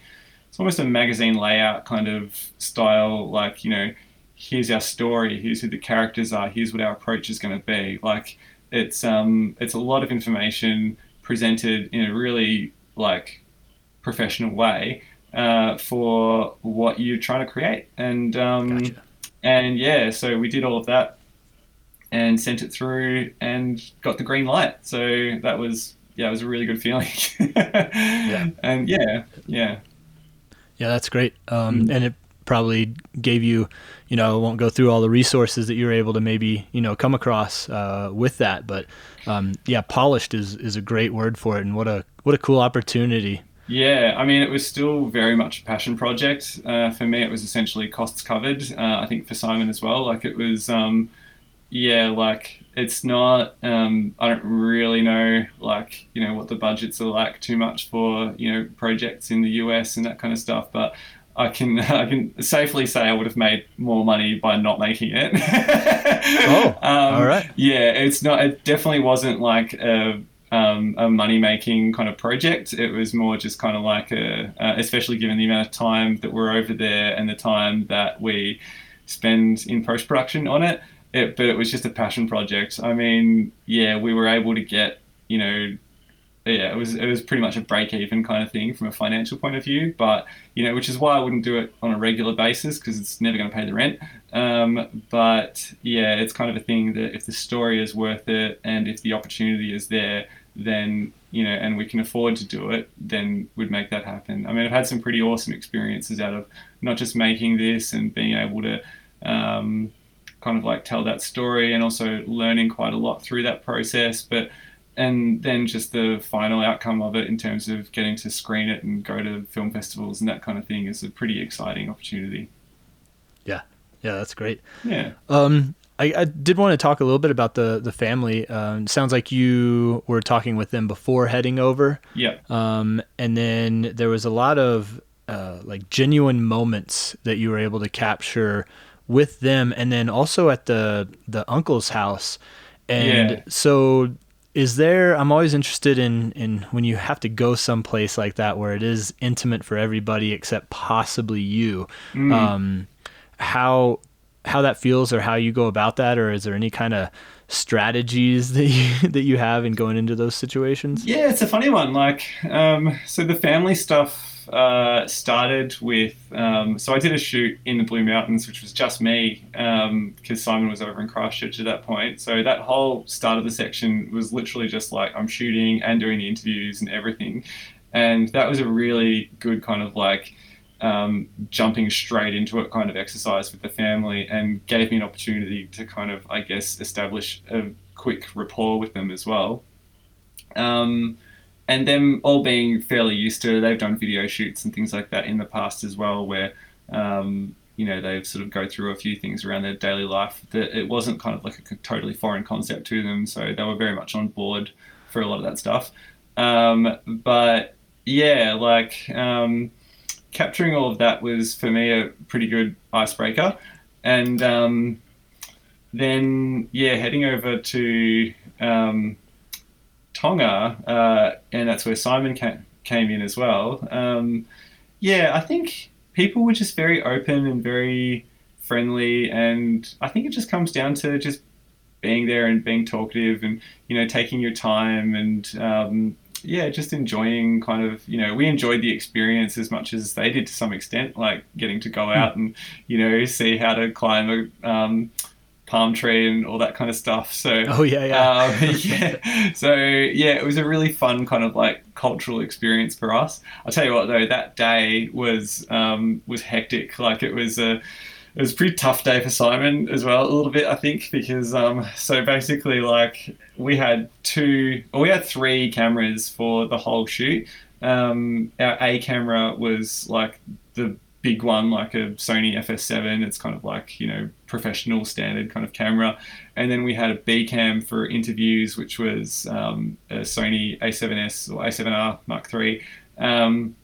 it's almost a magazine layout kind of style. Like you know, here's our story, here's who the characters are, here's what our approach is going to be. Like it's um it's a lot of information presented in a really like professional way uh, for what you're trying to create. And um, gotcha. and yeah, so we did all of that and sent it through and got the green light. So that was yeah, it was a really good feeling. yeah. And yeah, yeah. Yeah, that's great. Um, mm-hmm. And it probably gave you, you know, I won't go through all the resources that you were able to maybe, you know, come across uh, with that. But um, yeah, polished is, is a great word for it. And what a, what a cool opportunity. Yeah, I mean, it was still very much a passion project. Uh, for me, it was essentially costs covered. Uh, I think for Simon as well. Like it was, um, yeah, like it's not. Um, I don't really know, like you know, what the budgets are like too much for you know projects in the US and that kind of stuff. But I can I can safely say I would have made more money by not making it. oh, um, all right. Yeah, it's not. It definitely wasn't like a um, a money making kind of project. It was more just kind of like a, uh, especially given the amount of time that we're over there and the time that we spend in post production on it. it. But it was just a passion project. I mean, yeah, we were able to get, you know, yeah, it was it was pretty much a break even kind of thing from a financial point of view. But you know, which is why I wouldn't do it on a regular basis because it's never going to pay the rent. Um, but yeah, it's kind of a thing that if the story is worth it and if the opportunity is there, then you know, and we can afford to do it, then we'd make that happen. I mean, I've had some pretty awesome experiences out of not just making this and being able to um, kind of like tell that story, and also learning quite a lot through that process, but and then just the final outcome of it in terms of getting to screen it and go to film festivals and that kind of thing is a pretty exciting opportunity. Yeah, yeah, that's great. Yeah. Um, I, I, did want to talk a little bit about the the family. Um, sounds like you were talking with them before heading over. Yeah. Um, and then there was a lot of uh, like genuine moments that you were able to capture with them, and then also at the the uncle's house. And yeah. so, is there? I'm always interested in in when you have to go someplace like that where it is intimate for everybody except possibly you. Mm. Um, how how that feels or how you go about that or is there any kind of strategies that you that you have in going into those situations yeah it's a funny one like um, so the family stuff uh, started with um, so I did a shoot in the Blue Mountains, which was just me because um, Simon was over in Christchurch at that point. So that whole start of the section was literally just like I'm shooting and doing the interviews and everything, and that was a really good kind of like um, jumping straight into it kind of exercise with the family and gave me an opportunity to kind of, I guess, establish a quick rapport with them as well. Um, and them all being fairly used to, they've done video shoots and things like that in the past as well, where um, you know they've sort of go through a few things around their daily life that it wasn't kind of like a totally foreign concept to them, so they were very much on board for a lot of that stuff. Um, but yeah, like um, capturing all of that was for me a pretty good icebreaker. And um, then, yeah, heading over to um, Tonga, uh, and that's where Simon came, came in as well. Um, yeah, I think people were just very open and very friendly, and I think it just comes down to just being there and being talkative and you know taking your time and um, yeah, just enjoying kind of, you know, we enjoyed the experience as much as they did to some extent, like getting to go out and, you know, see how to climb a um, palm tree and all that kind of stuff. So, oh, yeah, yeah. Um, yeah. So, yeah, it was a really fun kind of like cultural experience for us. I'll tell you what, though, that day was, um, was hectic. Like it was a, it was a pretty tough day for Simon as well, a little bit, I think, because um, so basically, like we had two, or we had three cameras for the whole shoot. Um, our A camera was like the big one, like a Sony FS7. It's kind of like you know professional standard kind of camera, and then we had a B cam for interviews, which was um, a Sony A7S or A7R Mark III, um,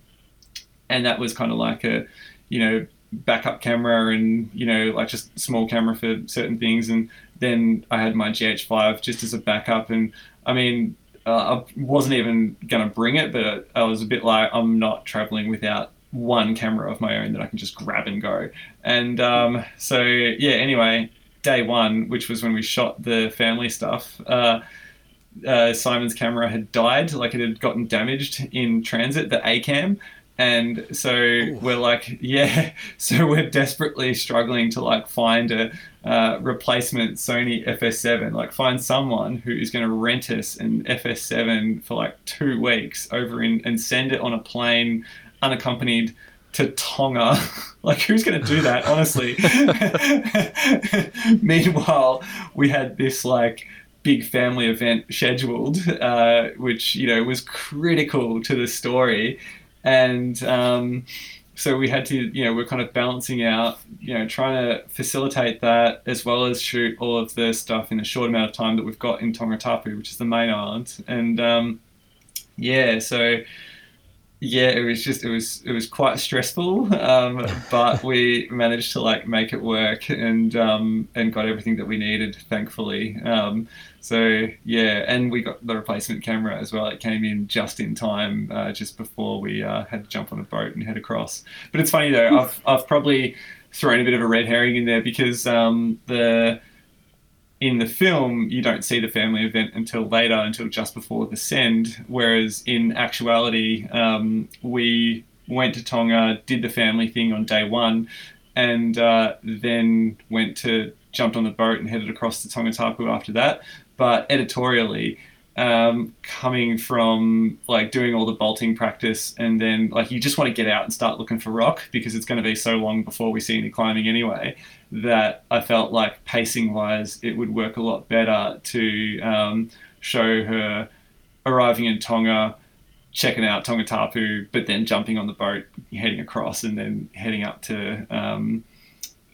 and that was kind of like a you know backup camera and you know like just small camera for certain things and then I had my GH5 just as a backup. And I mean uh, I wasn't even gonna bring it but I was a bit like I'm not traveling without one camera of my own that I can just grab and go. And um, so yeah anyway day one which was when we shot the family stuff uh, uh, Simon's camera had died. Like it had gotten damaged in transit the A cam and so Ooh. we're like yeah so we're desperately struggling to like find a uh, replacement sony fs7 like find someone who is going to rent us an fs7 for like two weeks over in and send it on a plane unaccompanied to Tonga. like, who's going to do that, honestly? Meanwhile, we had this like big family event scheduled, uh, which you know was critical to the story and um, so we had to you know we're kind of balancing out you know trying to facilitate that as well as shoot all of the stuff in a short amount of time that we've got in Tongatapu, which is the main island, and um, yeah, so yeah, it was just it was it was quite stressful, um, but we managed to like make it work and um, and got everything that we needed, thankfully. Um, so yeah, and we got the replacement camera as well. It came in just in time, uh, just before we uh, had to jump on a boat and head across. But it's funny though, I've I've probably thrown a bit of a red herring in there because um, the in the film, you don't see the family event until later, until just before the send. Whereas in actuality, um, we went to Tonga, did the family thing on day one, and uh, then went to jumped on the boat and headed across to Tongatapu after that. But editorially, um, coming from like doing all the bolting practice and then like you just want to get out and start looking for rock because it's going to be so long before we see any climbing anyway that I felt like pacing wise, it would work a lot better to um, show her arriving in Tonga, checking out Tongatapu, but then jumping on the boat, heading across, and then heading up to um,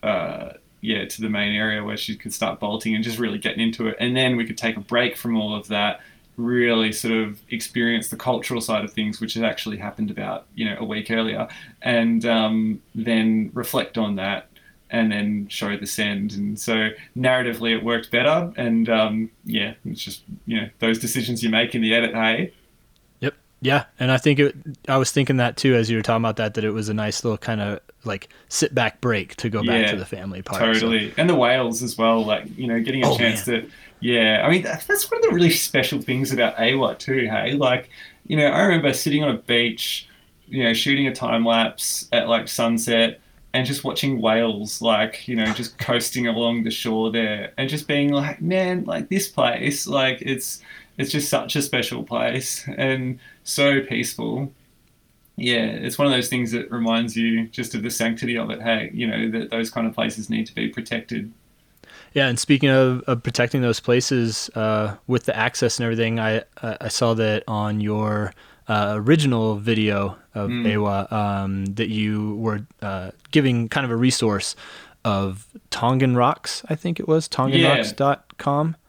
uh, yeah to the main area where she could start bolting and just really getting into it. And then we could take a break from all of that. Really, sort of experience the cultural side of things, which had actually happened about you know a week earlier, and um, then reflect on that and then show the send. And so narratively, it worked better. And um, yeah, it's just you know those decisions you make in the edit. Hey. Yeah, and I think it. I was thinking that too as you were talking about that. That it was a nice little kind of like sit back break to go yeah, back to the family part. Totally, so. and the whales as well. Like you know, getting a oh, chance man. to. Yeah, I mean that's one of the really special things about Eua too. Hey, like you know, I remember sitting on a beach, you know, shooting a time lapse at like sunset and just watching whales like you know just coasting along the shore there and just being like man like this place like it's it's just such a special place and so peaceful yeah it's one of those things that reminds you just of the sanctity of it hey you know that those kind of places need to be protected yeah, and speaking of, of protecting those places uh, with the access and everything, I I saw that on your uh, original video of mm. Eua um, that you were uh, giving kind of a resource of Tongan Rocks, I think it was, tonganrocks.com. Yeah,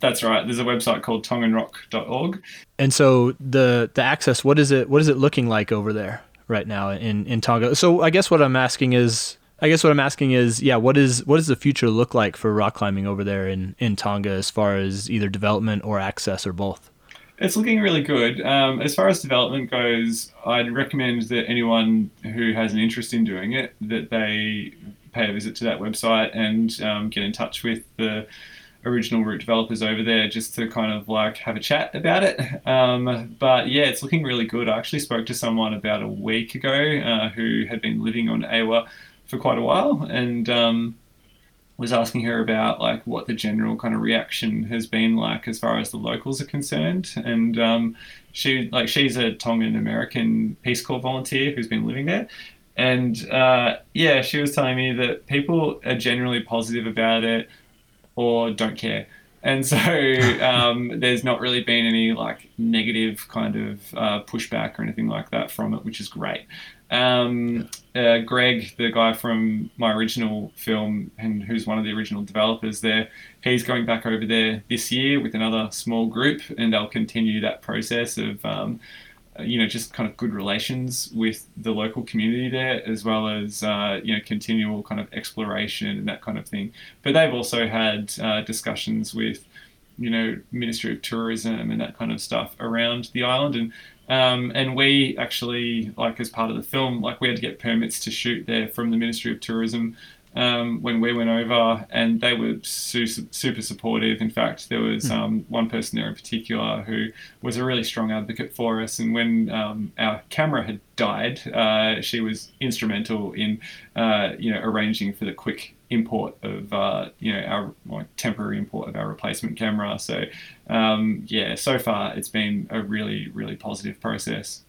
that's right. There's a website called tonganrock.org. And so the the access, what is it what is it looking like over there right now in, in Tonga? So I guess what I'm asking is I guess what I'm asking is, yeah, what is what does the future look like for rock climbing over there in, in Tonga as far as either development or access or both? It's looking really good. Um, as far as development goes, I'd recommend that anyone who has an interest in doing it that they pay a visit to that website and um, get in touch with the original route developers over there just to kind of like have a chat about it. Um, but yeah, it's looking really good. I actually spoke to someone about a week ago uh, who had been living on Eua for quite a while and um, was asking her about like what the general kind of reaction has been like as far as the locals are concerned. And um, she like she's a Tongan American Peace Corps volunteer who's been living there. And uh, yeah, she was telling me that people are generally positive about it or don't care. And so um, there's not really been any like negative kind of uh, pushback or anything like that from it, which is great. Um, uh, Greg, the guy from my original film and who's one of the original developers there, he's going back over there this year with another small group, and they'll continue that process of, um, you know, just kind of good relations with the local community there, as well as uh, you know continual kind of exploration and that kind of thing. But they've also had uh, discussions with you know Ministry of Tourism and that kind of stuff around the island and um, and we actually, like as part of the film, like we had to get permits to shoot there from the Ministry of Tourism um, when we went over, and they were su- super supportive. In fact, there was hmm. um, one person there in particular who was a really strong advocate for us. And when um, our camera had died, uh, she was instrumental in, uh, you know, arranging for the quick import of uh, you know our like, temporary import of our replacement camera. So um, yeah, so far it's been a really really positive process.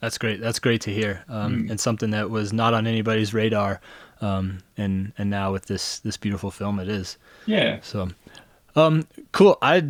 That's great. That's great to hear, um, mm. and something that was not on anybody's radar, um, and and now with this this beautiful film, it is. Yeah. So, um, cool. I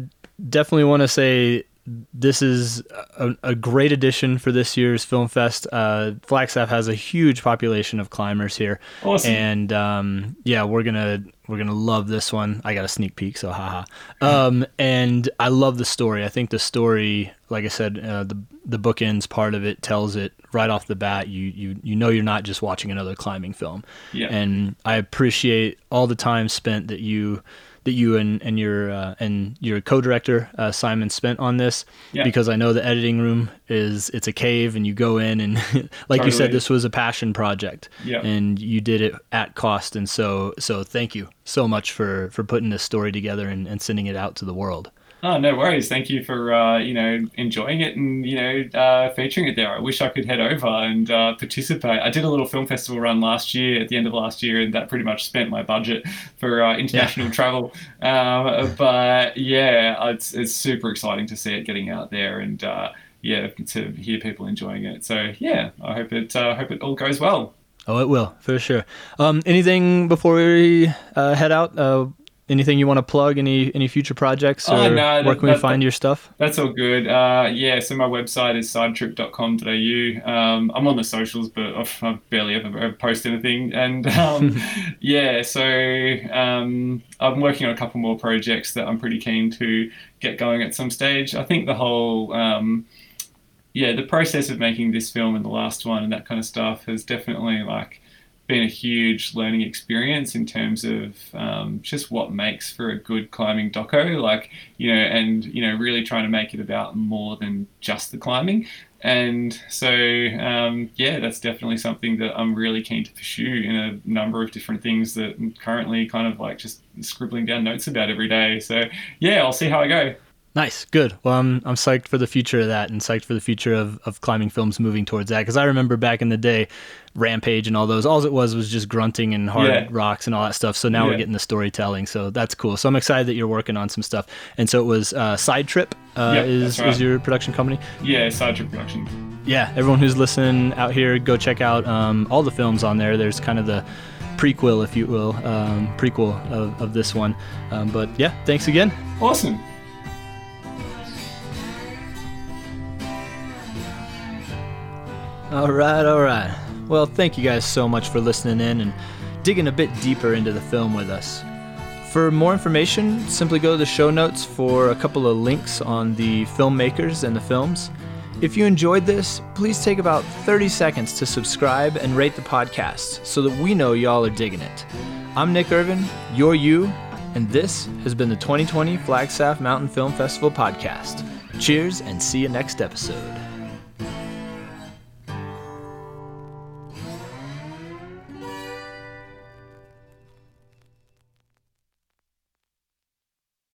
definitely want to say this is a, a, great addition for this year's Film Fest. Uh, Flagstaff has a huge population of climbers here, awesome. and um, yeah, we're gonna we're gonna love this one. I got a sneak peek, so haha. Um, and I love the story. I think the story, like I said, uh, the the bookends part of it tells it right off the bat. You you you know you're not just watching another climbing film. Yeah. And I appreciate all the time spent that you that you and and your uh, and your co-director uh, Simon spent on this yeah. because I know the editing room is it's a cave and you go in and like totally. you said this was a passion project yeah. and you did it at cost and so so thank you so much for for putting this story together and, and sending it out to the world. Oh, no worries. Thank you for uh, you know enjoying it and you know uh, featuring it there. I wish I could head over and uh, participate. I did a little film festival run last year at the end of last year, and that pretty much spent my budget for uh, international yeah. travel. Um, but yeah, it's it's super exciting to see it getting out there and uh, yeah to hear people enjoying it. So yeah, I hope it uh, hope it all goes well. Oh, it will for sure. Um, anything before we head out? Anything you want to plug? Any any future projects? Or oh, no, where can that, we find that, your stuff? That's all good. Uh, yeah, so my website is sidetrip.com.au. Um, I'm on the socials, but I've barely ever ever post anything. And um, yeah, so um, I'm working on a couple more projects that I'm pretty keen to get going at some stage. I think the whole um, yeah, the process of making this film and the last one and that kind of stuff has definitely like been a huge learning experience in terms of um, just what makes for a good climbing doco, like you know, and you know, really trying to make it about more than just the climbing. And so, um, yeah, that's definitely something that I'm really keen to pursue in a number of different things that I'm currently kind of like just scribbling down notes about every day. So, yeah, I'll see how I go. Nice, good. Well, I'm I'm psyched for the future of that, and psyched for the future of, of climbing films moving towards that. Because I remember back in the day, Rampage and all those, all it was was just grunting and hard yeah. rocks and all that stuff. So now yeah. we're getting the storytelling, so that's cool. So I'm excited that you're working on some stuff. And so it was uh, Side Trip uh, yep, is right. is your production company? Yeah, Side Trip Production. Yeah, everyone who's listening out here, go check out um, all the films on there. There's kind of the prequel, if you will, um, prequel of, of this one. Um, but yeah, thanks again. Awesome. All right, all right. Well, thank you guys so much for listening in and digging a bit deeper into the film with us. For more information, simply go to the show notes for a couple of links on the filmmakers and the films. If you enjoyed this, please take about 30 seconds to subscribe and rate the podcast so that we know y'all are digging it. I'm Nick Irvin, you're you, and this has been the 2020 Flagstaff Mountain Film Festival podcast. Cheers and see you next episode.